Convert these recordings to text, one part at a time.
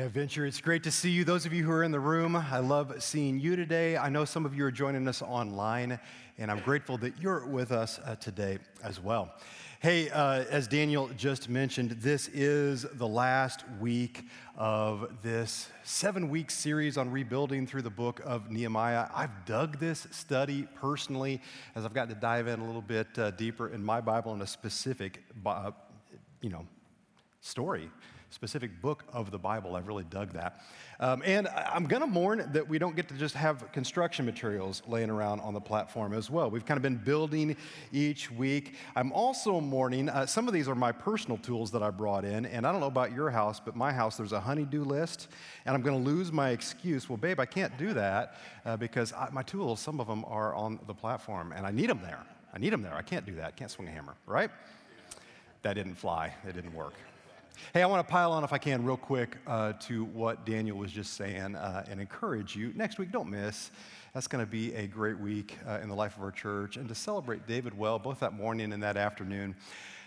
Hey, Venture, it's great to see you. Those of you who are in the room, I love seeing you today. I know some of you are joining us online, and I'm grateful that you're with us uh, today as well. Hey, uh, as Daniel just mentioned, this is the last week of this seven week series on rebuilding through the book of Nehemiah. I've dug this study personally as I've gotten to dive in a little bit uh, deeper in my Bible in a specific, uh, you know, story specific book of the Bible. I've really dug that. Um, and I'm going to mourn that we don't get to just have construction materials laying around on the platform as well. We've kind of been building each week. I'm also mourning, uh, some of these are my personal tools that I brought in. And I don't know about your house, but my house, there's a honeydew list. And I'm going to lose my excuse. Well, babe, I can't do that uh, because I, my tools, some of them are on the platform, and I need them there. I need them there. I can't do that. Can't swing a hammer, right? That didn't fly. It didn't work. Hey, I want to pile on, if I can, real quick uh, to what Daniel was just saying uh, and encourage you. Next week, don't miss. That's going to be a great week uh, in the life of our church. And to celebrate David well, both that morning and that afternoon.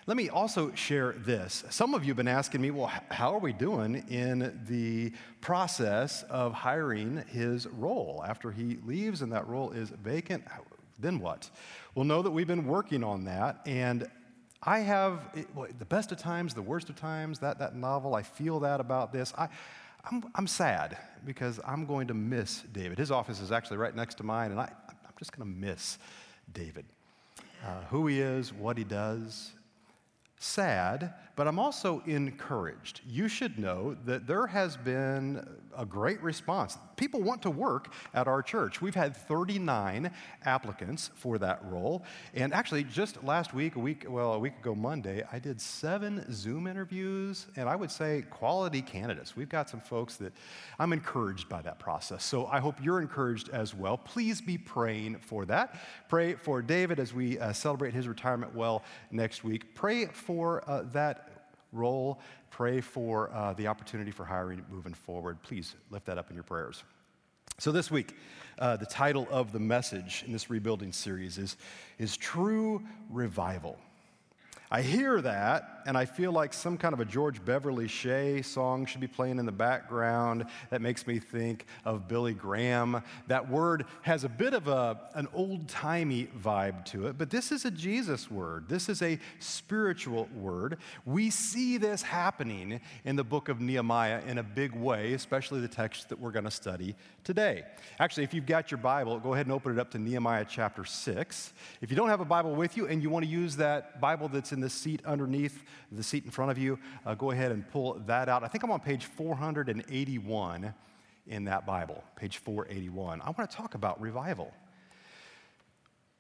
Let me also share this. Some of you have been asking me, well, how are we doing in the process of hiring his role? After he leaves and that role is vacant, then what? Well, know that we've been working on that. And I have the best of times, the worst of times, that, that novel, I feel that about this. I, I'm, I'm sad because I'm going to miss David. His office is actually right next to mine, and I, I'm just going to miss David. Uh, who he is, what he does. Sad, but I'm also encouraged. You should know that there has been a great response. People want to work at our church. We've had 39 applicants for that role. And actually, just last week, a week, well, a week ago Monday, I did seven Zoom interviews, and I would say quality candidates. We've got some folks that I'm encouraged by that process. So I hope you're encouraged as well. Please be praying for that. Pray for David as we uh, celebrate his retirement well next week. Pray for uh, that role. Pray for uh, the opportunity for hiring moving forward. Please lift that up in your prayers. So, this week, uh, the title of the message in this rebuilding series is, is True Revival. I hear that and I feel like some kind of a George Beverly Shea song should be playing in the background. That makes me think of Billy Graham. That word has a bit of a, an old timey vibe to it, but this is a Jesus word. This is a spiritual word. We see this happening in the book of Nehemiah in a big way, especially the text that we're going to study today. Actually, if you've got your Bible, go ahead and open it up to Nehemiah chapter 6. If you don't have a Bible with you and you want to use that Bible that's in the seat underneath the seat in front of you, uh, go ahead and pull that out. I think I'm on page 481 in that Bible, page 481. I want to talk about revival.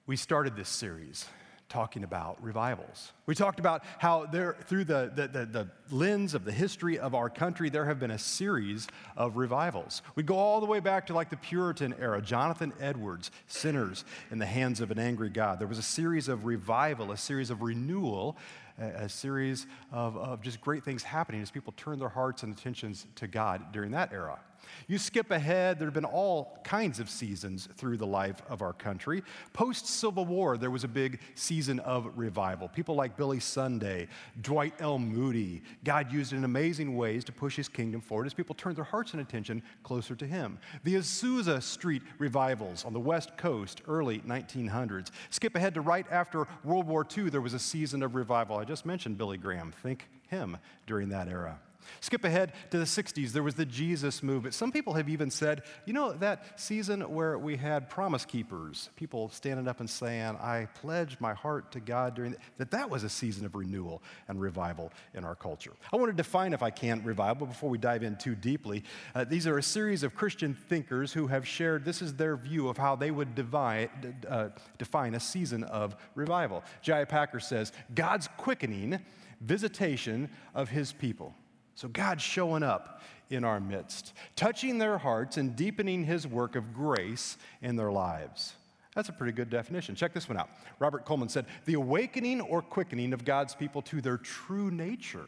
We started this series talking about revivals. We talked about how there, through the, the, the, the, lens of the history of our country, there have been a series of revivals. We go all the way back to like the Puritan era, Jonathan Edwards, Sinners in the Hands of an Angry God. There was a series of revival, a series of renewal, a, series of, of just great things happening as people turned their hearts and attentions to God during that era. You skip ahead, there have been all kinds of seasons through the life of our country. Post Civil War, there was a big season of revival. People like Billy Sunday, Dwight L. Moody, God used in amazing ways to push his kingdom forward as people turned their hearts and attention closer to him. The Azusa Street revivals on the West Coast, early 1900s. Skip ahead to right after World War II, there was a season of revival. I just mentioned Billy Graham. Think him during that era. Skip ahead to the 60s, there was the Jesus movement. Some people have even said, you know, that season where we had promise keepers, people standing up and saying, I pledge my heart to God during that, that was a season of renewal and revival in our culture. I want to define, if I can, revival before we dive in too deeply. Uh, these are a series of Christian thinkers who have shared this is their view of how they would divide, uh, define a season of revival. J.I. Packer says, God's quickening visitation of his people. So God's showing up in our midst, touching their hearts and deepening his work of grace in their lives. That's a pretty good definition. Check this one out. Robert Coleman said, The awakening or quickening of God's people to their true nature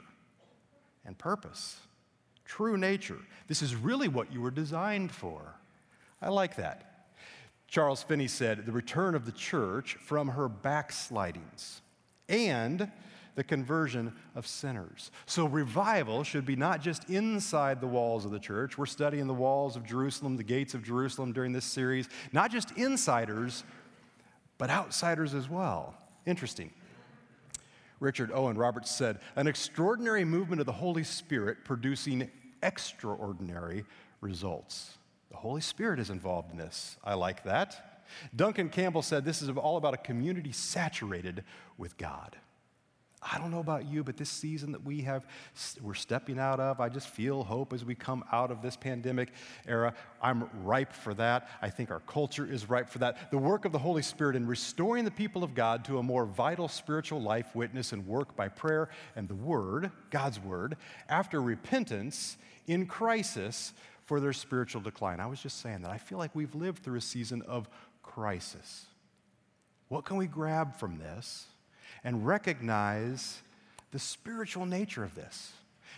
and purpose. True nature. This is really what you were designed for. I like that. Charles Finney said, The return of the church from her backslidings and the conversion of sinners. So, revival should be not just inside the walls of the church. We're studying the walls of Jerusalem, the gates of Jerusalem during this series. Not just insiders, but outsiders as well. Interesting. Richard Owen Roberts said, an extraordinary movement of the Holy Spirit producing extraordinary results. The Holy Spirit is involved in this. I like that. Duncan Campbell said this is all about a community saturated with God. I don't know about you, but this season that we have, we're stepping out of, I just feel hope as we come out of this pandemic era. I'm ripe for that. I think our culture is ripe for that. The work of the Holy Spirit in restoring the people of God to a more vital spiritual life, witness, and work by prayer and the Word, God's Word, after repentance in crisis for their spiritual decline. I was just saying that. I feel like we've lived through a season of crisis. What can we grab from this? And recognize the spiritual nature of this.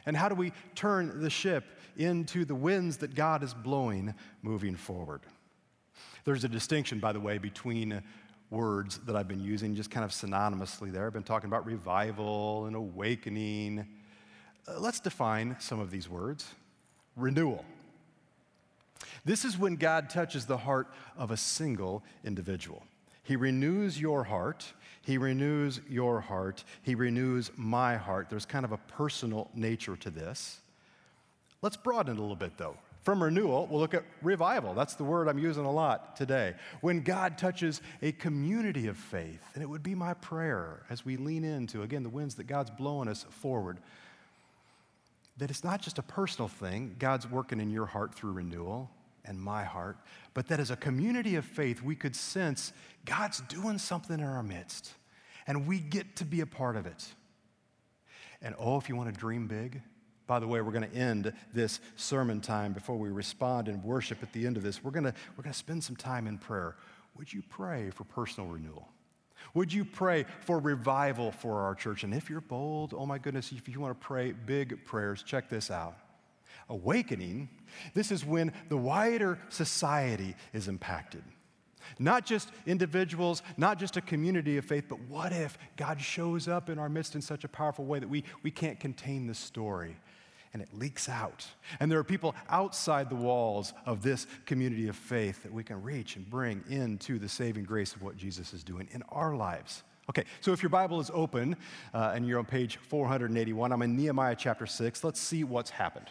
And how do we turn the ship into the winds that God is blowing moving forward? There's a distinction, by the way, between words that I've been using just kind of synonymously there. I've been talking about revival and awakening. Uh, let's define some of these words. Renewal. This is when God touches the heart of a single individual. He renews your heart he renews your heart. He renews my heart. There's kind of a personal nature to this. Let's broaden it a little bit, though. From renewal, we'll look at revival. That's the word I'm using a lot today. When God touches a community of faith, and it would be my prayer as we lean into, again, the winds that God's blowing us forward, that it's not just a personal thing, God's working in your heart through renewal and my heart, but that as a community of faith, we could sense God's doing something in our midst, and we get to be a part of it. And oh, if you want to dream big, by the way, we're going to end this sermon time before we respond and worship at the end of this. We're going to, we're going to spend some time in prayer. Would you pray for personal renewal? Would you pray for revival for our church? And if you're bold, oh my goodness, if you want to pray big prayers, check this out awakening, this is when the wider society is impacted. Not just individuals, not just a community of faith, but what if God shows up in our midst in such a powerful way that we, we can't contain the story and it leaks out? And there are people outside the walls of this community of faith that we can reach and bring into the saving grace of what Jesus is doing in our lives. Okay, so if your Bible is open uh, and you're on page 481, I'm in Nehemiah chapter 6. Let's see what's happened.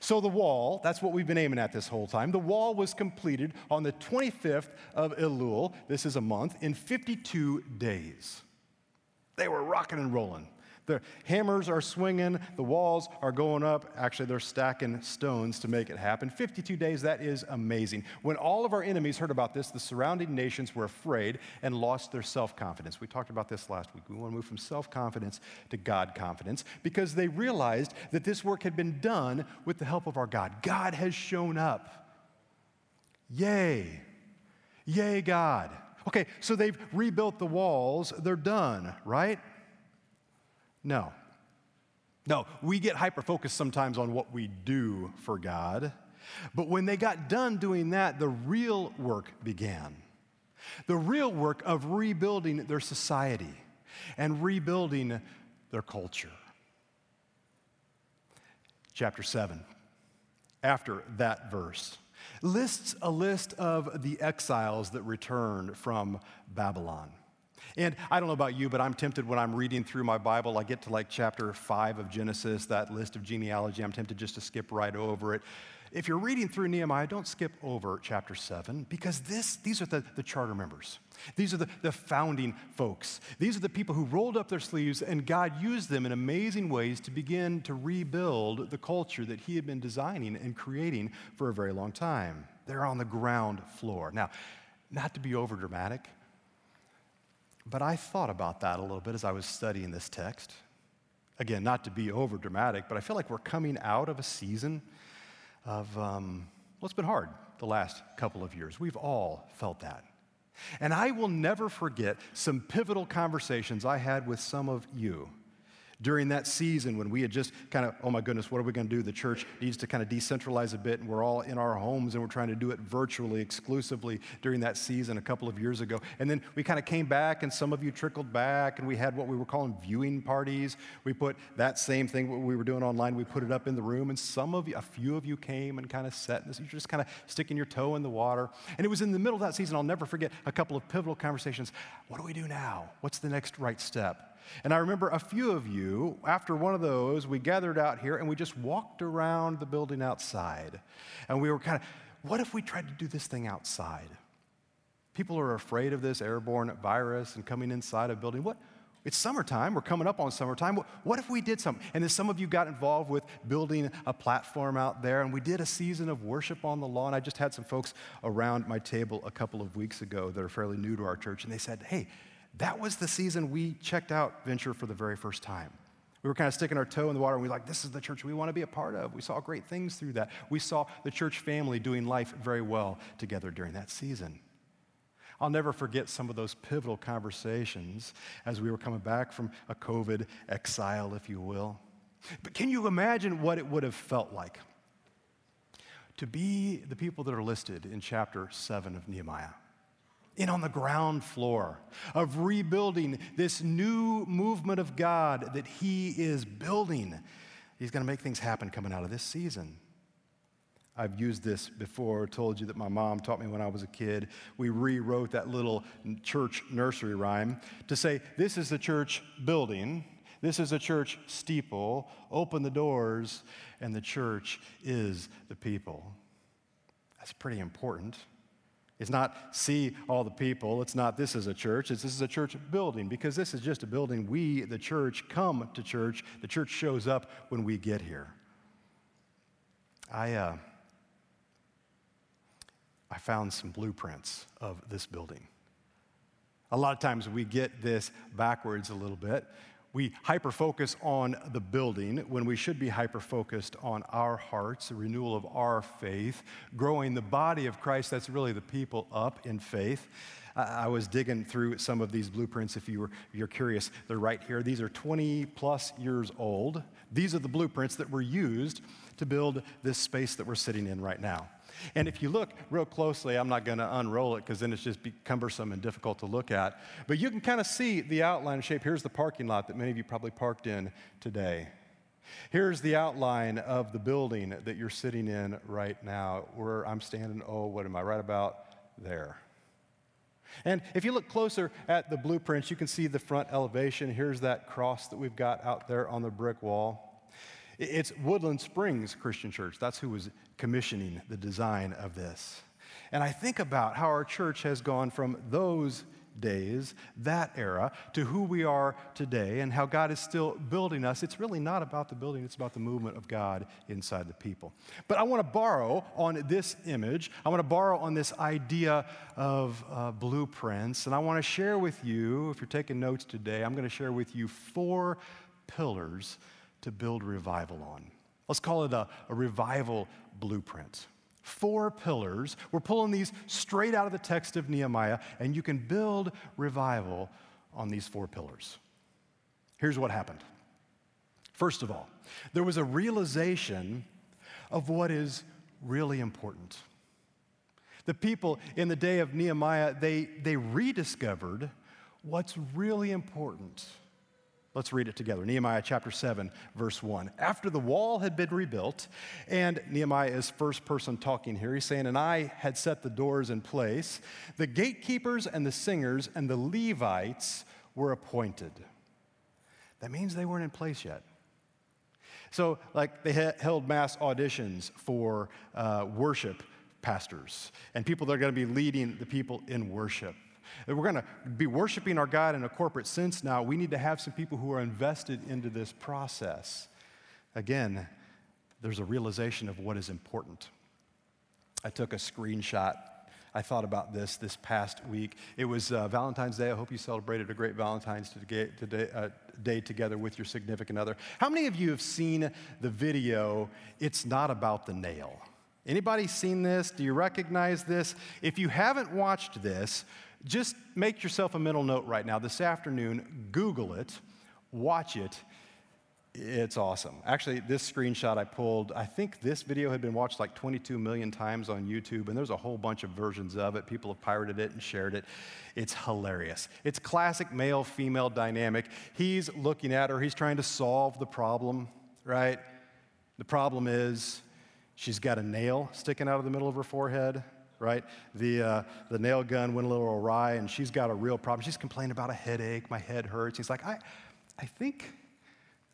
So the wall, that's what we've been aiming at this whole time, the wall was completed on the 25th of Elul, this is a month, in 52 days. They were rocking and rolling. The hammers are swinging, the walls are going up. Actually, they're stacking stones to make it happen. 52 days, that is amazing. When all of our enemies heard about this, the surrounding nations were afraid and lost their self confidence. We talked about this last week. We want to move from self confidence to God confidence because they realized that this work had been done with the help of our God. God has shown up. Yay! Yay, God. Okay, so they've rebuilt the walls, they're done, right? No. No, we get hyper focused sometimes on what we do for God. But when they got done doing that, the real work began. The real work of rebuilding their society and rebuilding their culture. Chapter 7, after that verse, lists a list of the exiles that returned from Babylon. And I don't know about you, but I'm tempted when I'm reading through my Bible, I get to like chapter five of Genesis, that list of genealogy, I'm tempted just to skip right over it. If you're reading through Nehemiah, don't skip over chapter seven because this, these are the, the charter members. These are the, the founding folks. These are the people who rolled up their sleeves and God used them in amazing ways to begin to rebuild the culture that He had been designing and creating for a very long time. They're on the ground floor. Now, not to be over dramatic, but I thought about that a little bit as I was studying this text. Again, not to be over dramatic, but I feel like we're coming out of a season of, um, well, it's been hard the last couple of years. We've all felt that. And I will never forget some pivotal conversations I had with some of you during that season when we had just kind of, oh my goodness, what are we going to do? The church needs to kind of decentralize a bit, and we're all in our homes and we're trying to do it virtually, exclusively during that season a couple of years ago. And then we kind of came back, and some of you trickled back, and we had what we were calling viewing parties. We put that same thing, what we were doing online, we put it up in the room, and some of you, a few of you came and kind of sat, this. you're just kind of sticking your toe in the water. And it was in the middle of that season, I'll never forget a couple of pivotal conversations. What do we do now? What's the next right step? And I remember a few of you, after one of those, we gathered out here and we just walked around the building outside. And we were kind of, what if we tried to do this thing outside? People are afraid of this airborne virus and coming inside a building. What? It's summertime. We're coming up on summertime. What if we did something? And then some of you got involved with building a platform out there, and we did a season of worship on the lawn. I just had some folks around my table a couple of weeks ago that are fairly new to our church, and they said, Hey, that was the season we checked out Venture for the very first time. We were kind of sticking our toe in the water and we were like, this is the church we want to be a part of. We saw great things through that. We saw the church family doing life very well together during that season. I'll never forget some of those pivotal conversations as we were coming back from a COVID exile, if you will. But can you imagine what it would have felt like to be the people that are listed in chapter 7 of Nehemiah? In on the ground floor of rebuilding this new movement of God that He is building. He's going to make things happen coming out of this season. I've used this before, told you that my mom taught me when I was a kid. We rewrote that little church nursery rhyme to say, This is the church building, this is a church steeple, open the doors, and the church is the people. That's pretty important. It's not see all the people. It's not this is a church. It's this is a church building because this is just a building. We, the church, come to church. The church shows up when we get here. I, uh, I found some blueprints of this building. A lot of times we get this backwards a little bit we hyper focus on the building when we should be hyper focused on our hearts, the renewal of our faith, growing the body of Christ, that's really the people up in faith. I was digging through some of these blueprints if you were you're curious. They're right here. These are 20 plus years old. These are the blueprints that were used to build this space that we're sitting in right now. And if you look real closely, I'm not going to unroll it because then it's just cumbersome and difficult to look at. But you can kind of see the outline shape. Here's the parking lot that many of you probably parked in today. Here's the outline of the building that you're sitting in right now, where I'm standing. Oh, what am I right about there? And if you look closer at the blueprints, you can see the front elevation. Here's that cross that we've got out there on the brick wall. It's Woodland Springs Christian Church. That's who was commissioning the design of this. And I think about how our church has gone from those days, that era, to who we are today and how God is still building us. It's really not about the building, it's about the movement of God inside the people. But I want to borrow on this image, I want to borrow on this idea of uh, blueprints, and I want to share with you, if you're taking notes today, I'm going to share with you four pillars to build revival on. Let's call it a, a revival blueprint. Four pillars. We're pulling these straight out of the text of Nehemiah, and you can build revival on these four pillars. Here's what happened. First of all, there was a realization of what is really important. The people in the day of Nehemiah, they, they rediscovered what's really important Let's read it together. Nehemiah chapter 7, verse 1. After the wall had been rebuilt, and Nehemiah is first person talking here, he's saying, And I had set the doors in place, the gatekeepers and the singers and the Levites were appointed. That means they weren't in place yet. So, like, they held mass auditions for uh, worship pastors and people that are going to be leading the people in worship. If we're going to be worshiping our God in a corporate sense now, we need to have some people who are invested into this process. Again, there's a realization of what is important. I took a screenshot. I thought about this this past week. It was uh, Valentine's Day. I hope you celebrated a great Valentine's uh, day together with your significant other. How many of you have seen the video, It's Not About the Nail? Anybody seen this? Do you recognize this? If you haven't watched this, just make yourself a mental note right now. This afternoon, Google it, watch it. It's awesome. Actually, this screenshot I pulled, I think this video had been watched like 22 million times on YouTube, and there's a whole bunch of versions of it. People have pirated it and shared it. It's hilarious. It's classic male female dynamic. He's looking at her, he's trying to solve the problem, right? The problem is she's got a nail sticking out of the middle of her forehead, right? The, uh, the nail gun went a little awry, and she's got a real problem. She's complaining about a headache, my head hurts. He's like, I, I think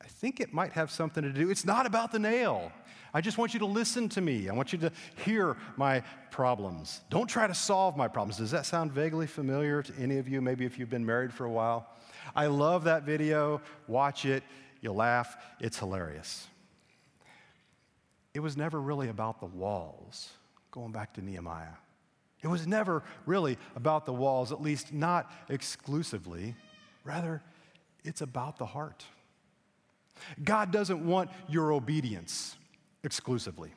I think it might have something to do. It's not about the nail. I just want you to listen to me. I want you to hear my problems. Don't try to solve my problems. Does that sound vaguely familiar to any of you? Maybe if you've been married for a while. I love that video. Watch it. You'll laugh. It's hilarious. It was never really about the walls, going back to Nehemiah. It was never really about the walls, at least not exclusively. Rather, it's about the heart. God doesn't want your obedience exclusively,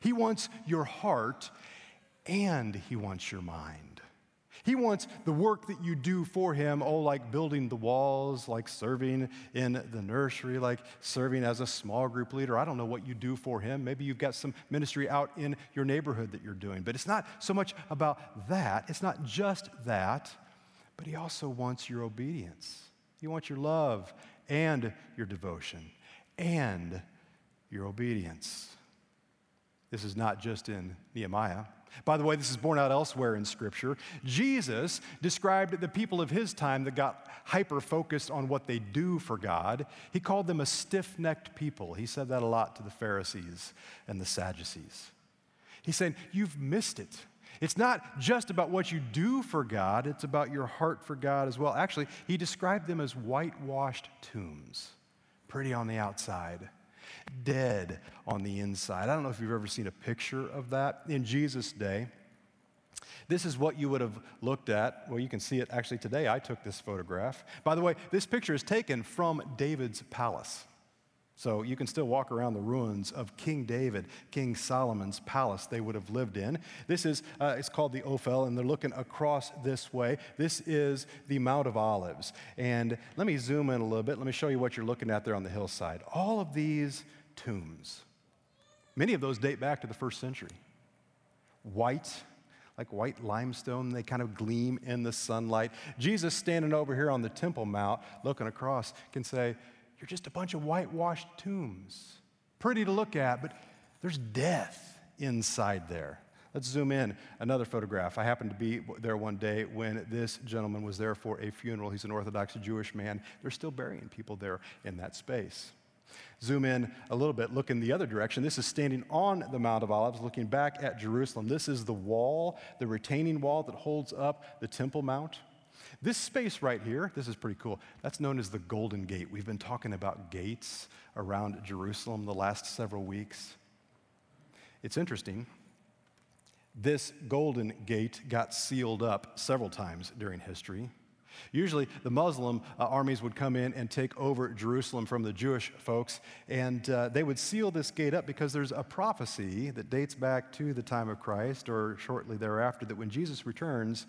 He wants your heart and He wants your mind. He wants the work that you do for Him, oh, like building the walls, like serving in the nursery, like serving as a small group leader. I don't know what you do for Him. Maybe you've got some ministry out in your neighborhood that you're doing. But it's not so much about that, it's not just that, but He also wants your obedience. He wants your love and your devotion and your obedience. This is not just in Nehemiah. By the way, this is borne out elsewhere in Scripture. Jesus described the people of his time that got hyper focused on what they do for God. He called them a stiff necked people. He said that a lot to the Pharisees and the Sadducees. He's saying, You've missed it. It's not just about what you do for God, it's about your heart for God as well. Actually, he described them as whitewashed tombs, pretty on the outside, dead on the inside. I don't know if you've ever seen a picture of that in Jesus' day. This is what you would have looked at. Well, you can see it actually today. I took this photograph. By the way, this picture is taken from David's palace. So you can still walk around the ruins of King David, King Solomon's palace they would have lived in. This is, uh, it's called the Ophel, and they're looking across this way. This is the Mount of Olives. And let me zoom in a little bit. Let me show you what you're looking at there on the hillside. All of these tombs, many of those date back to the first century. White, like white limestone. They kind of gleam in the sunlight. Jesus, standing over here on the Temple Mount, looking across, can say, you're just a bunch of whitewashed tombs. Pretty to look at, but there's death inside there. Let's zoom in. Another photograph. I happened to be there one day when this gentleman was there for a funeral. He's an Orthodox Jewish man. They're still burying people there in that space. Zoom in a little bit, look in the other direction. This is standing on the Mount of Olives, looking back at Jerusalem. This is the wall, the retaining wall that holds up the Temple Mount. This space right here, this is pretty cool. That's known as the Golden Gate. We've been talking about gates around Jerusalem the last several weeks. It's interesting. This Golden Gate got sealed up several times during history. Usually, the Muslim uh, armies would come in and take over Jerusalem from the Jewish folks, and uh, they would seal this gate up because there's a prophecy that dates back to the time of Christ or shortly thereafter that when Jesus returns,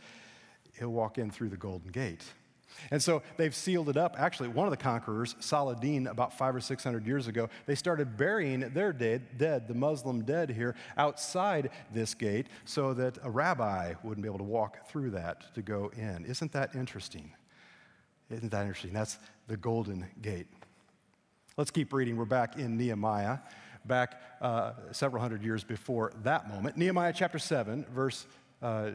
he'll walk in through the Golden Gate. And so they've sealed it up. Actually, one of the conquerors, Saladin, about five or six hundred years ago, they started burying their dead, dead, the Muslim dead here, outside this gate so that a rabbi wouldn't be able to walk through that to go in. Isn't that interesting? Isn't that interesting? That's the Golden Gate. Let's keep reading. We're back in Nehemiah, back uh, several hundred years before that moment. Nehemiah chapter 7, verse. Uh,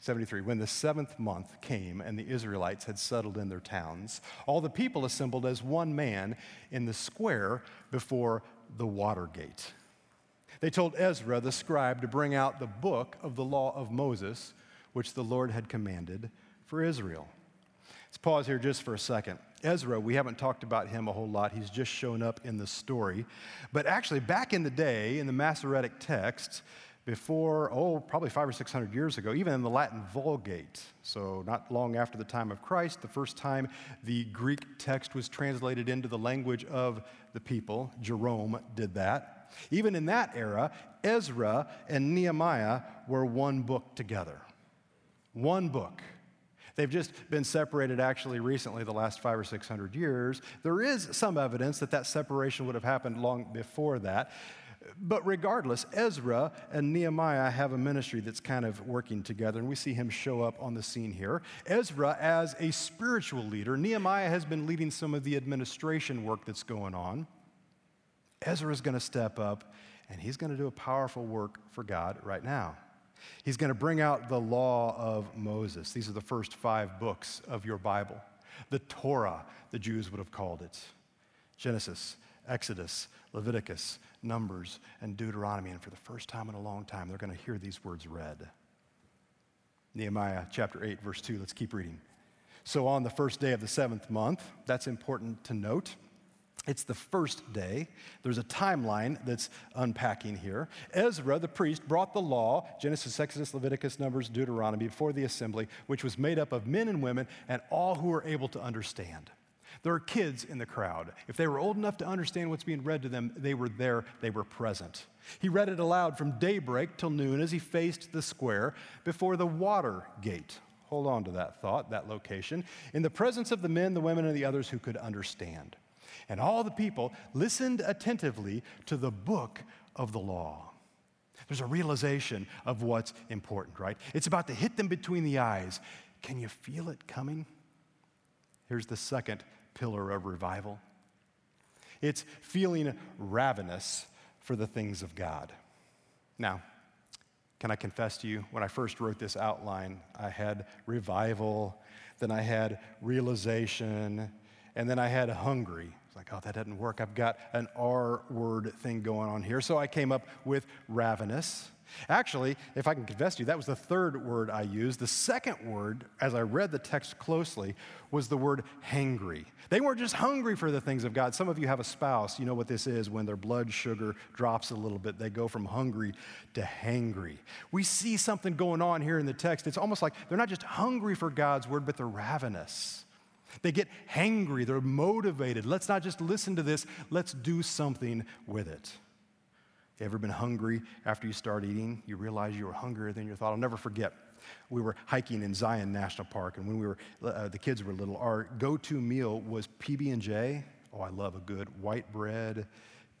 73, when the seventh month came and the Israelites had settled in their towns, all the people assembled as one man in the square before the water gate. They told Ezra the scribe to bring out the book of the law of Moses, which the Lord had commanded for Israel. Let's pause here just for a second. Ezra, we haven't talked about him a whole lot. He's just shown up in the story. But actually, back in the day, in the Masoretic text, before, oh, probably five or six hundred years ago, even in the Latin Vulgate. So, not long after the time of Christ, the first time the Greek text was translated into the language of the people. Jerome did that. Even in that era, Ezra and Nehemiah were one book together. One book. They've just been separated actually recently, the last five or six hundred years. There is some evidence that that separation would have happened long before that. But regardless, Ezra and Nehemiah have a ministry that's kind of working together, and we see him show up on the scene here. Ezra, as a spiritual leader, Nehemiah has been leading some of the administration work that's going on. Ezra is going to step up, and he's going to do a powerful work for God right now. He's going to bring out the law of Moses. These are the first five books of your Bible. The Torah, the Jews would have called it Genesis, Exodus, Leviticus, Numbers, and Deuteronomy. And for the first time in a long time, they're going to hear these words read. Nehemiah chapter 8, verse 2. Let's keep reading. So, on the first day of the seventh month, that's important to note. It's the first day. There's a timeline that's unpacking here. Ezra, the priest, brought the law, Genesis, Exodus, Leviticus, Numbers, Deuteronomy, before the assembly, which was made up of men and women and all who were able to understand. There are kids in the crowd. If they were old enough to understand what's being read to them, they were there, they were present. He read it aloud from daybreak till noon as he faced the square before the water gate. Hold on to that thought, that location, in the presence of the men, the women, and the others who could understand. And all the people listened attentively to the book of the law. There's a realization of what's important, right? It's about to hit them between the eyes. Can you feel it coming? Here's the second pillar of revival it's feeling ravenous for the things of God. Now, can I confess to you, when I first wrote this outline, I had revival, then I had realization, and then I had hungry. It's like, oh, that doesn't work. I've got an R word thing going on here. So I came up with ravenous. Actually, if I can confess to you, that was the third word I used. The second word, as I read the text closely, was the word hangry. They weren't just hungry for the things of God. Some of you have a spouse, you know what this is when their blood sugar drops a little bit. They go from hungry to hangry. We see something going on here in the text. It's almost like they're not just hungry for God's word, but they're ravenous. They get hangry, they're motivated. Let's not just listen to this, let's do something with it. Ever been hungry after you start eating? You realize you were hungrier than you thought. I'll never forget. We were hiking in Zion National Park, and when we were, uh, the kids were little, our go-to meal was PB&J. Oh, I love a good white bread,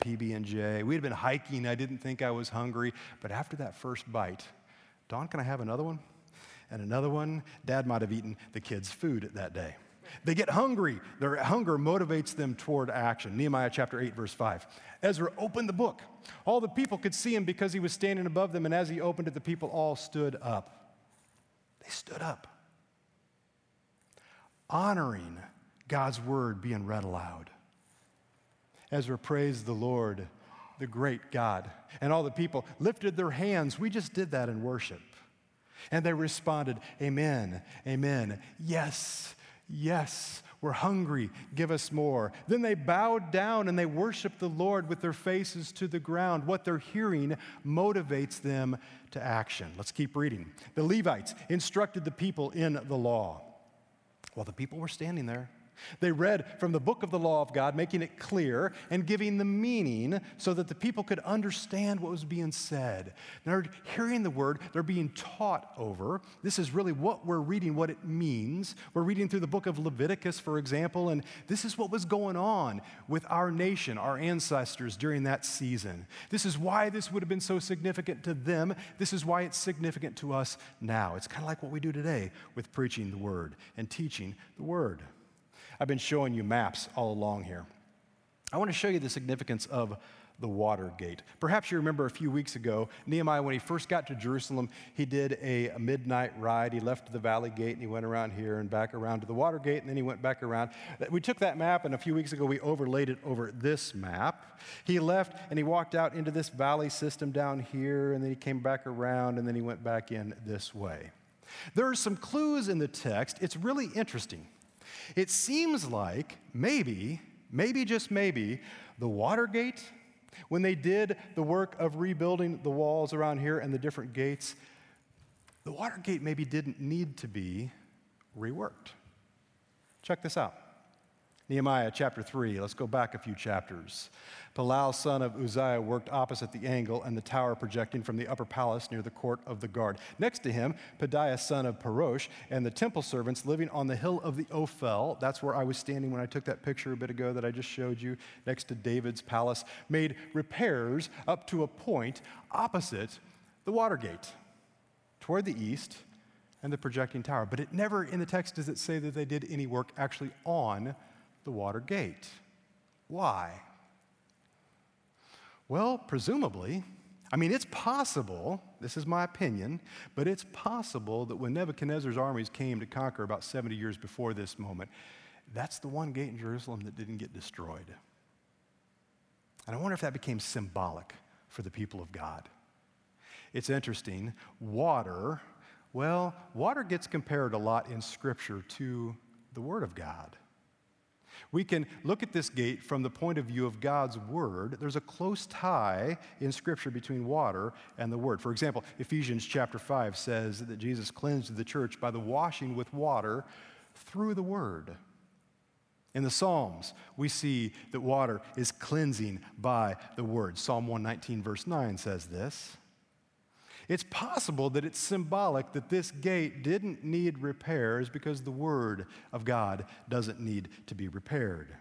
PB&J. We had been hiking. I didn't think I was hungry, but after that first bite, Don, can I have another one? And another one. Dad might have eaten the kids' food that day. They get hungry. Their hunger motivates them toward action. Nehemiah chapter 8, verse 5. Ezra opened the book. All the people could see him because he was standing above them, and as he opened it, the people all stood up. They stood up, honoring God's word being read aloud. Ezra praised the Lord, the great God. And all the people lifted their hands. We just did that in worship. And they responded, Amen, Amen, yes, Yes, we're hungry. Give us more. Then they bowed down and they worshiped the Lord with their faces to the ground. What they're hearing motivates them to action. Let's keep reading. The Levites instructed the people in the law. While the people were standing there, they read from the book of the law of God, making it clear and giving the meaning so that the people could understand what was being said. They're hearing the word, they're being taught over. This is really what we're reading, what it means. We're reading through the book of Leviticus, for example, and this is what was going on with our nation, our ancestors during that season. This is why this would have been so significant to them. This is why it's significant to us now. It's kind of like what we do today with preaching the word and teaching the word. I've been showing you maps all along here. I want to show you the significance of the water gate. Perhaps you remember a few weeks ago, Nehemiah, when he first got to Jerusalem, he did a midnight ride. He left the valley gate and he went around here and back around to the water gate, and then he went back around. We took that map, and a few weeks ago, we overlaid it over this map. He left and he walked out into this valley system down here, and then he came back around, and then he went back in this way. There are some clues in the text. It's really interesting. It seems like maybe, maybe just maybe, the Watergate, when they did the work of rebuilding the walls around here and the different gates, the Watergate maybe didn't need to be reworked. Check this out. Nehemiah chapter 3, let's go back a few chapters. Palal, son of Uzziah, worked opposite the angle and the tower projecting from the upper palace near the court of the guard. Next to him, Pedaiah, son of Parosh, and the temple servants living on the hill of the Ophel. That's where I was standing when I took that picture a bit ago that I just showed you, next to David's palace, made repairs up to a point opposite the water gate toward the east and the projecting tower. But it never in the text does it say that they did any work actually on the water gate. Why? Well, presumably, I mean, it's possible, this is my opinion, but it's possible that when Nebuchadnezzar's armies came to conquer about 70 years before this moment, that's the one gate in Jerusalem that didn't get destroyed. And I wonder if that became symbolic for the people of God. It's interesting. Water, well, water gets compared a lot in Scripture to the Word of God. We can look at this gate from the point of view of God's Word. There's a close tie in Scripture between water and the Word. For example, Ephesians chapter 5 says that Jesus cleansed the church by the washing with water through the Word. In the Psalms, we see that water is cleansing by the Word. Psalm 119, verse 9 says this. It's possible that it's symbolic that this gate didn't need repairs because the Word of God doesn't need to be repaired.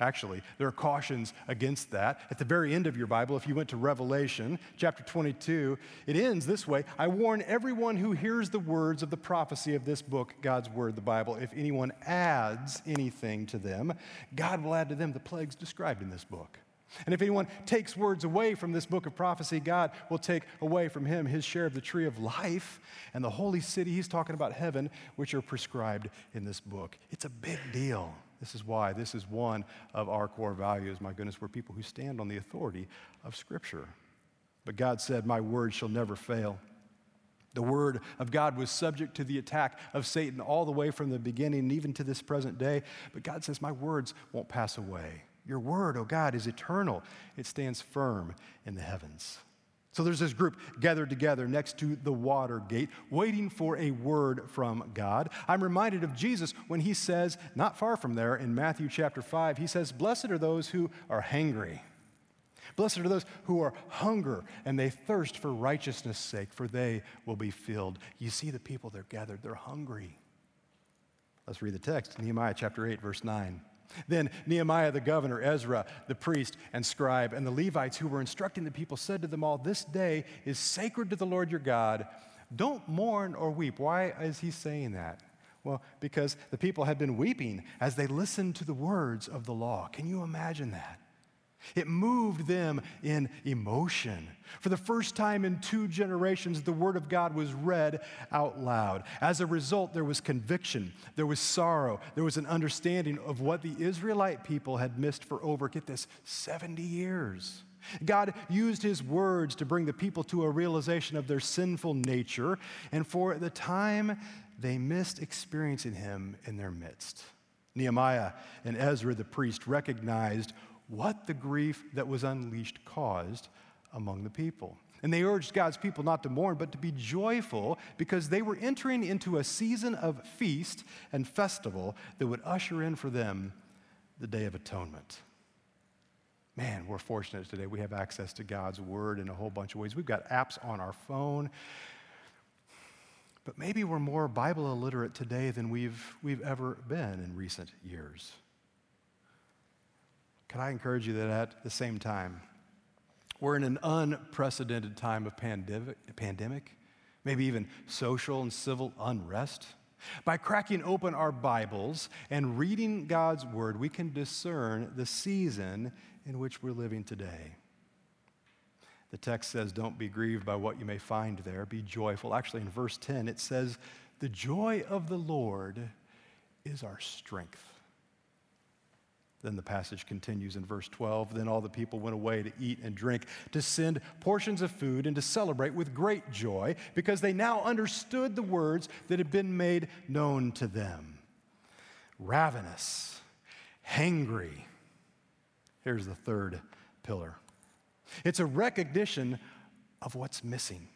Actually, there are cautions against that. At the very end of your Bible, if you went to Revelation chapter 22, it ends this way I warn everyone who hears the words of the prophecy of this book, God's Word, the Bible. If anyone adds anything to them, God will add to them the plagues described in this book. And if anyone takes words away from this book of prophecy, God will take away from him his share of the tree of life and the holy city. He's talking about heaven, which are prescribed in this book. It's a big deal. This is why this is one of our core values. My goodness, we're people who stand on the authority of Scripture. But God said, My word shall never fail. The word of God was subject to the attack of Satan all the way from the beginning even to this present day. But God says, My words won't pass away. Your word, oh God, is eternal. It stands firm in the heavens. So there's this group gathered together next to the water gate, waiting for a word from God. I'm reminded of Jesus when he says, not far from there in Matthew chapter 5, he says, Blessed are those who are hangry. Blessed are those who are hunger and they thirst for righteousness' sake, for they will be filled. You see the people they're gathered, they're hungry. Let's read the text Nehemiah chapter 8, verse 9. Then Nehemiah the governor, Ezra the priest and scribe, and the Levites who were instructing the people said to them all, This day is sacred to the Lord your God. Don't mourn or weep. Why is he saying that? Well, because the people had been weeping as they listened to the words of the law. Can you imagine that? It moved them in emotion. For the first time in two generations, the Word of God was read out loud. As a result, there was conviction, there was sorrow, there was an understanding of what the Israelite people had missed for over, get this, 70 years. God used his words to bring the people to a realization of their sinful nature, and for the time, they missed experiencing him in their midst. Nehemiah and Ezra the priest recognized what the grief that was unleashed caused among the people. And they urged God's people not to mourn, but to be joyful because they were entering into a season of feast and festival that would usher in for them the Day of Atonement. Man, we're fortunate today. We have access to God's Word in a whole bunch of ways. We've got apps on our phone. But maybe we're more Bible illiterate today than we've, we've ever been in recent years. Can I encourage you that at the same time, we're in an unprecedented time of pandemic, pandemic, maybe even social and civil unrest. By cracking open our Bibles and reading God's Word, we can discern the season in which we're living today. The text says, Don't be grieved by what you may find there, be joyful. Actually, in verse 10, it says, The joy of the Lord is our strength. Then the passage continues in verse 12. Then all the people went away to eat and drink, to send portions of food, and to celebrate with great joy, because they now understood the words that had been made known to them. Ravenous, hangry. Here's the third pillar it's a recognition of what's missing.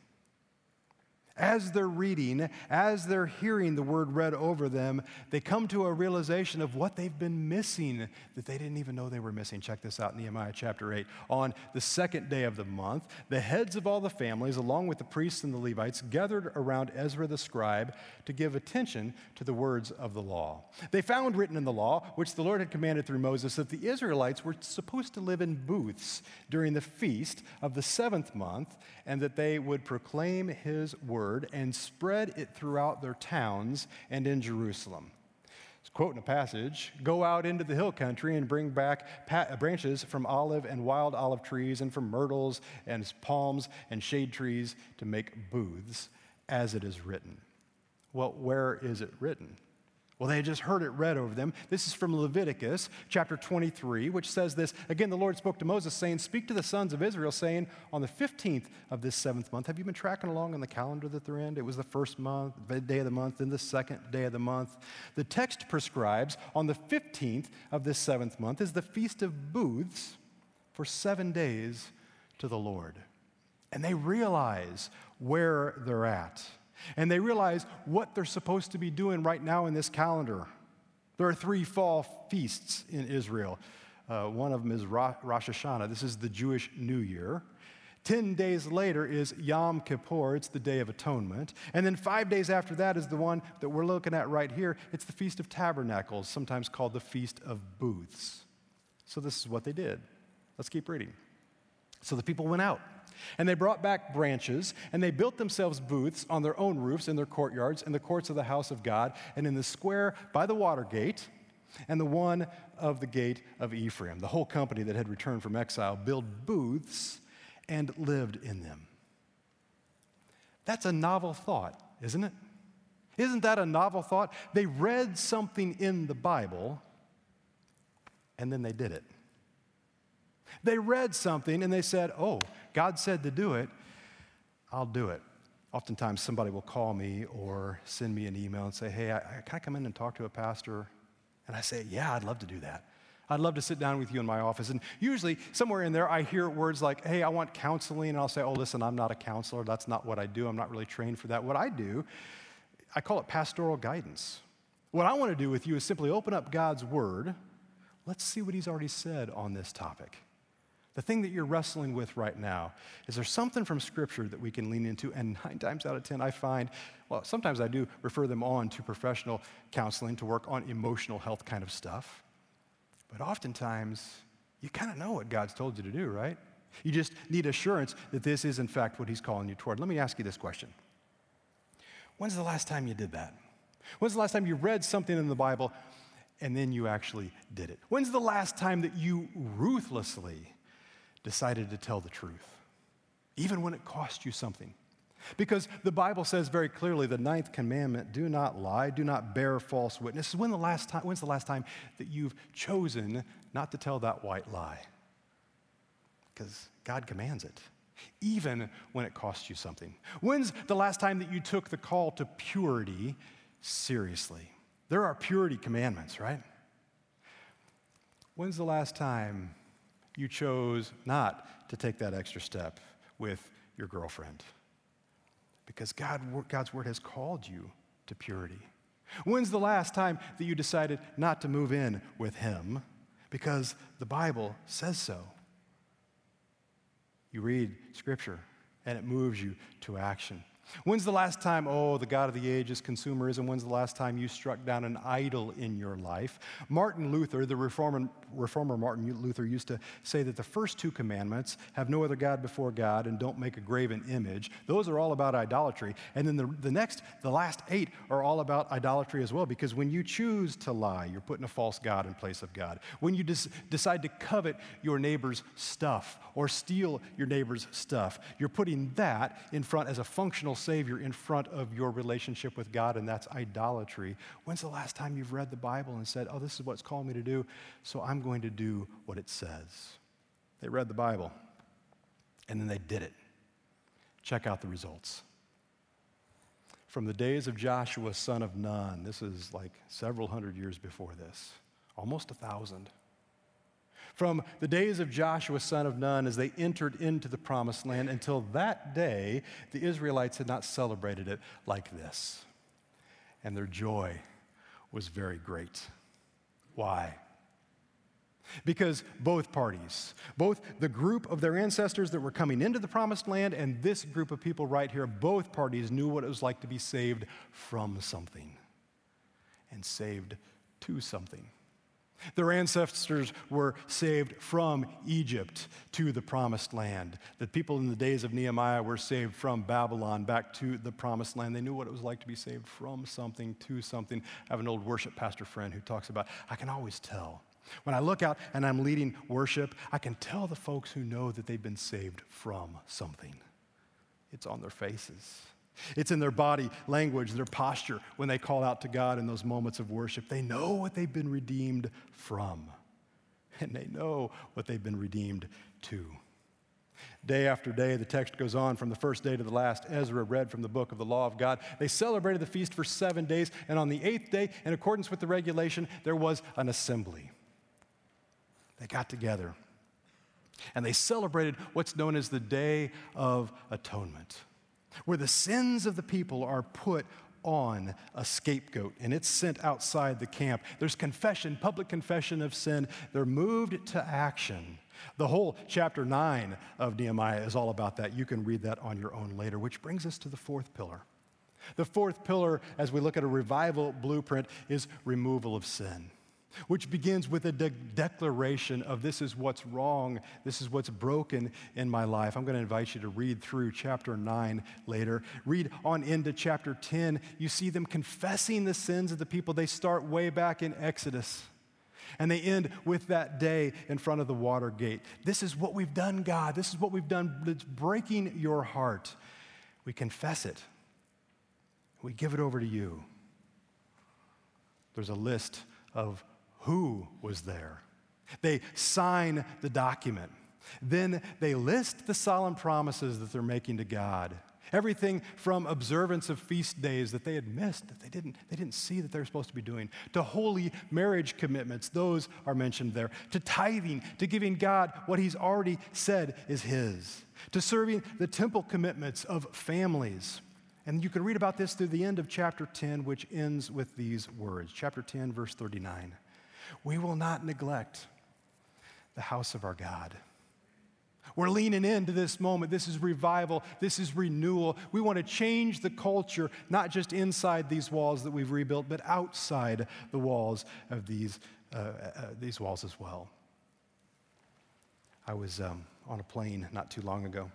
As they're reading, as they're hearing the word read over them, they come to a realization of what they've been missing that they didn't even know they were missing. Check this out in Nehemiah chapter 8. On the second day of the month, the heads of all the families, along with the priests and the Levites, gathered around Ezra the scribe to give attention to the words of the law. They found written in the law, which the Lord had commanded through Moses, that the Israelites were supposed to live in booths during the feast of the seventh month, and that they would proclaim his word word and spread it throughout their towns and in Jerusalem. It's quoting a passage, go out into the hill country and bring back branches from olive and wild olive trees and from myrtles and palms and shade trees to make booths, as it is written. Well, where is it written? Well, they had just heard it read over them. This is from Leviticus chapter 23, which says this Again, the Lord spoke to Moses, saying, Speak to the sons of Israel, saying, On the 15th of this seventh month, have you been tracking along on the calendar that they're in? It was the first month, the day of the month, then the second day of the month. The text prescribes on the 15th of this seventh month is the Feast of Booths for seven days to the Lord. And they realize where they're at and they realize what they're supposed to be doing right now in this calendar. There are three fall feasts in Israel. Uh, one of them is Rosh Hashanah. This is the Jewish New Year. Ten days later is Yom Kippur, it's the Day of Atonement. And then five days after that is the one that we're looking at right here. It's the Feast of Tabernacles, sometimes called the Feast of Booths. So this is what they did. Let's keep reading. So the people went out and they brought back branches, and they built themselves booths on their own roofs in their courtyards, in the courts of the house of God, and in the square by the water gate, and the one of the gate of Ephraim. The whole company that had returned from exile built booths and lived in them. That's a novel thought, isn't it? Isn't that a novel thought? They read something in the Bible and then they did it. They read something and they said, Oh, God said to do it, I'll do it. Oftentimes, somebody will call me or send me an email and say, Hey, I, can I come in and talk to a pastor? And I say, Yeah, I'd love to do that. I'd love to sit down with you in my office. And usually, somewhere in there, I hear words like, Hey, I want counseling. And I'll say, Oh, listen, I'm not a counselor. That's not what I do. I'm not really trained for that. What I do, I call it pastoral guidance. What I want to do with you is simply open up God's word. Let's see what He's already said on this topic. The thing that you're wrestling with right now, is there something from Scripture that we can lean into? And nine times out of 10, I find, well, sometimes I do refer them on to professional counseling to work on emotional health kind of stuff. But oftentimes, you kind of know what God's told you to do, right? You just need assurance that this is, in fact, what He's calling you toward. Let me ask you this question When's the last time you did that? When's the last time you read something in the Bible and then you actually did it? When's the last time that you ruthlessly decided to tell the truth, even when it cost you something. Because the Bible says very clearly, the ninth commandment, do not lie, do not bear false witness. When the last time, when's the last time that you've chosen not to tell that white lie? Because God commands it, even when it costs you something. When's the last time that you took the call to purity seriously? There are purity commandments, right? When's the last time you chose not to take that extra step with your girlfriend. Because God, God's word has called you to purity. When's the last time that you decided not to move in with him? Because the Bible says so. You read scripture and it moves you to action. When's the last time, oh, the God of the age is consumerism? When's the last time you struck down an idol in your life? Martin Luther, the reformer, reformer Martin Luther, used to say that the first two commandments have no other God before God and don't make a graven image. Those are all about idolatry. And then the, the next, the last eight are all about idolatry as well, because when you choose to lie, you're putting a false God in place of God. When you des- decide to covet your neighbor's stuff or steal your neighbor's stuff, you're putting that in front as a functional Savior in front of your relationship with God, and that's idolatry. When's the last time you've read the Bible and said, Oh, this is what's called me to do, so I'm going to do what it says? They read the Bible, and then they did it. Check out the results. From the days of Joshua, son of Nun, this is like several hundred years before this, almost a thousand. From the days of Joshua, son of Nun, as they entered into the promised land until that day, the Israelites had not celebrated it like this. And their joy was very great. Why? Because both parties, both the group of their ancestors that were coming into the promised land and this group of people right here, both parties knew what it was like to be saved from something and saved to something. Their ancestors were saved from Egypt to the promised land. The people in the days of Nehemiah were saved from Babylon back to the promised land. They knew what it was like to be saved from something to something. I have an old worship pastor friend who talks about, I can always tell. When I look out and I'm leading worship, I can tell the folks who know that they've been saved from something. It's on their faces. It's in their body language, their posture when they call out to God in those moments of worship. They know what they've been redeemed from, and they know what they've been redeemed to. Day after day, the text goes on from the first day to the last. Ezra read from the book of the law of God. They celebrated the feast for seven days, and on the eighth day, in accordance with the regulation, there was an assembly. They got together and they celebrated what's known as the Day of Atonement where the sins of the people are put on a scapegoat and it's sent outside the camp. There's confession, public confession of sin. They're moved to action. The whole chapter 9 of Nehemiah is all about that. You can read that on your own later, which brings us to the fourth pillar. The fourth pillar, as we look at a revival blueprint, is removal of sin which begins with a de- declaration of this is what's wrong, this is what's broken in my life. I'm going to invite you to read through chapter 9 later. Read on into chapter 10. You see them confessing the sins of the people. They start way back in Exodus. And they end with that day in front of the water gate. This is what we've done, God. This is what we've done. It's breaking your heart. We confess it. We give it over to you. There's a list of who was there. They sign the document. Then they list the solemn promises that they're making to God. Everything from observance of feast days that they had missed, that they didn't, they didn't see that they were supposed to be doing, to holy marriage commitments, those are mentioned there, to tithing, to giving God what He's already said is His, to serving the temple commitments of families. And you can read about this through the end of chapter 10, which ends with these words. Chapter 10, verse 39 we will not neglect the house of our God. We're leaning into this moment. This is revival. This is renewal. We want to change the culture, not just inside these walls that we've rebuilt, but outside the walls of these, uh, uh, these walls as well. I was um, on a plane not too long ago.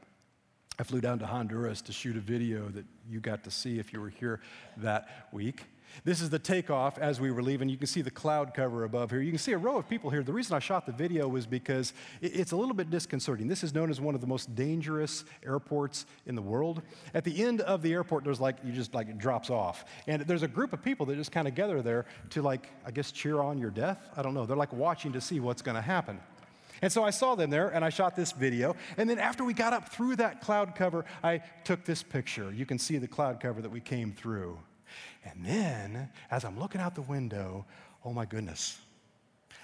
I flew down to Honduras to shoot a video that you got to see if you were here that week. This is the takeoff as we were leaving. You can see the cloud cover above here. You can see a row of people here. The reason I shot the video was because it's a little bit disconcerting. This is known as one of the most dangerous airports in the world. At the end of the airport, there's like, you just like, it drops off. And there's a group of people that just kind of gather there to, like, I guess, cheer on your death. I don't know. They're like watching to see what's going to happen. And so I saw them there and I shot this video. And then after we got up through that cloud cover, I took this picture. You can see the cloud cover that we came through. And then, as I'm looking out the window, oh my goodness,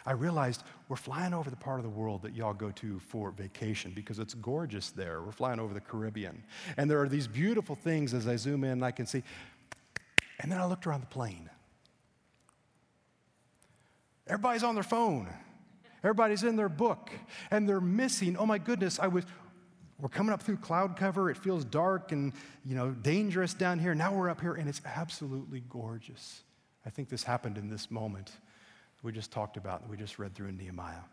I realized we're flying over the part of the world that y'all go to for vacation because it's gorgeous there. We're flying over the Caribbean. And there are these beautiful things as I zoom in, I can see. And then I looked around the plane. Everybody's on their phone. Everybody's in their book. And they're missing, oh my goodness, I was we're coming up through cloud cover. It feels dark and, you know, dangerous down here. Now we're up here and it's absolutely gorgeous. I think this happened in this moment we just talked about and we just read through in Nehemiah.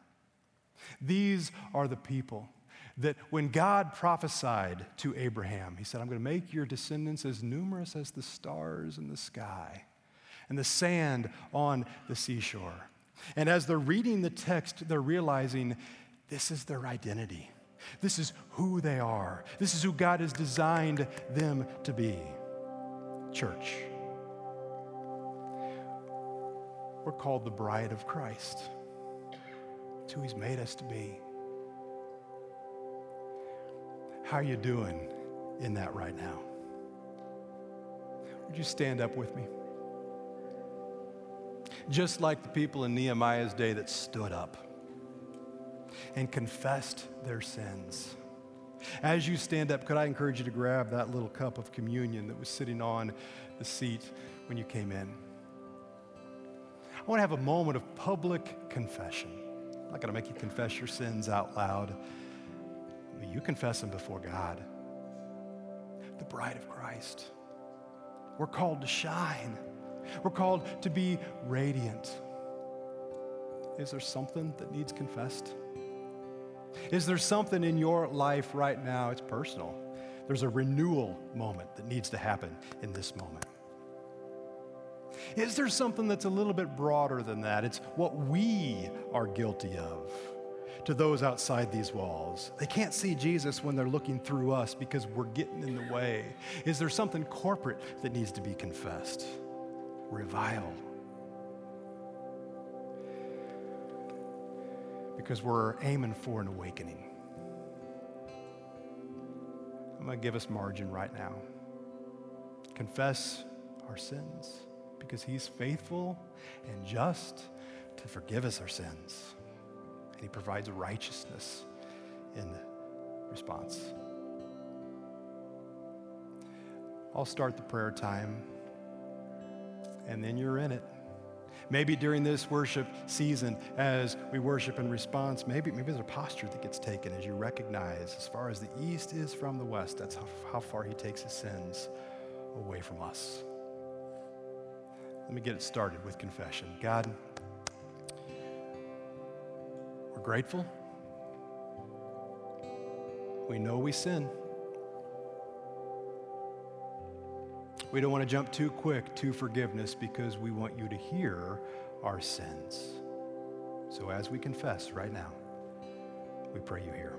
These are the people that when God prophesied to Abraham, he said, I'm going to make your descendants as numerous as the stars in the sky and the sand on the seashore. And as they're reading the text, they're realizing this is their identity. This is who they are. This is who God has designed them to be. Church. We're called the bride of Christ. It's who He's made us to be. How are you doing in that right now? Would you stand up with me? Just like the people in Nehemiah's day that stood up and confessed their sins. As you stand up, could I encourage you to grab that little cup of communion that was sitting on the seat when you came in? I want to have a moment of public confession. I'm not going to make you confess your sins out loud. But you confess them before God, the bride of Christ. We're called to shine. We're called to be radiant. Is there something that needs confessed? Is there something in your life right now? It's personal. There's a renewal moment that needs to happen in this moment. Is there something that's a little bit broader than that? It's what we are guilty of to those outside these walls. They can't see Jesus when they're looking through us because we're getting in the way. Is there something corporate that needs to be confessed? Revile. Because we're aiming for an awakening. I'm going to give us margin right now. Confess our sins because he's faithful and just to forgive us our sins. And he provides righteousness in response. I'll start the prayer time, and then you're in it. Maybe during this worship season, as we worship in response, maybe, maybe there's a posture that gets taken as you recognize, as far as the east is from the west, that's how, how far he takes his sins away from us. Let me get it started with confession. God, we're grateful. We know we sin. We don't want to jump too quick to forgiveness because we want you to hear our sins. So as we confess right now, we pray you hear.